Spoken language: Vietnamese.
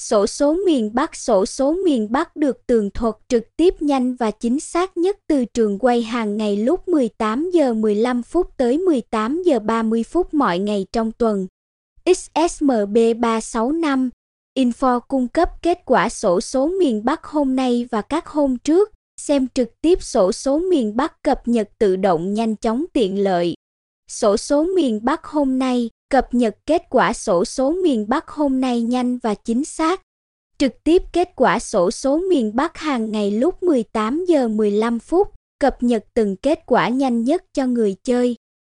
Sổ số miền Bắc, Sổ số miền Bắc được tường thuật trực tiếp nhanh và chính xác nhất từ trường quay hàng ngày lúc 18 giờ 15 phút tới 18 giờ 30 phút mọi ngày trong tuần. XSMB 365 Info cung cấp kết quả sổ số miền Bắc hôm nay và các hôm trước. Xem trực tiếp sổ số miền Bắc cập nhật tự động nhanh chóng tiện lợi. Sổ số miền Bắc hôm nay, cập nhật kết quả sổ số miền Bắc hôm nay nhanh và chính xác. Trực tiếp kết quả sổ số miền Bắc hàng ngày lúc 18 giờ 15 phút, cập nhật từng kết quả nhanh nhất cho người chơi.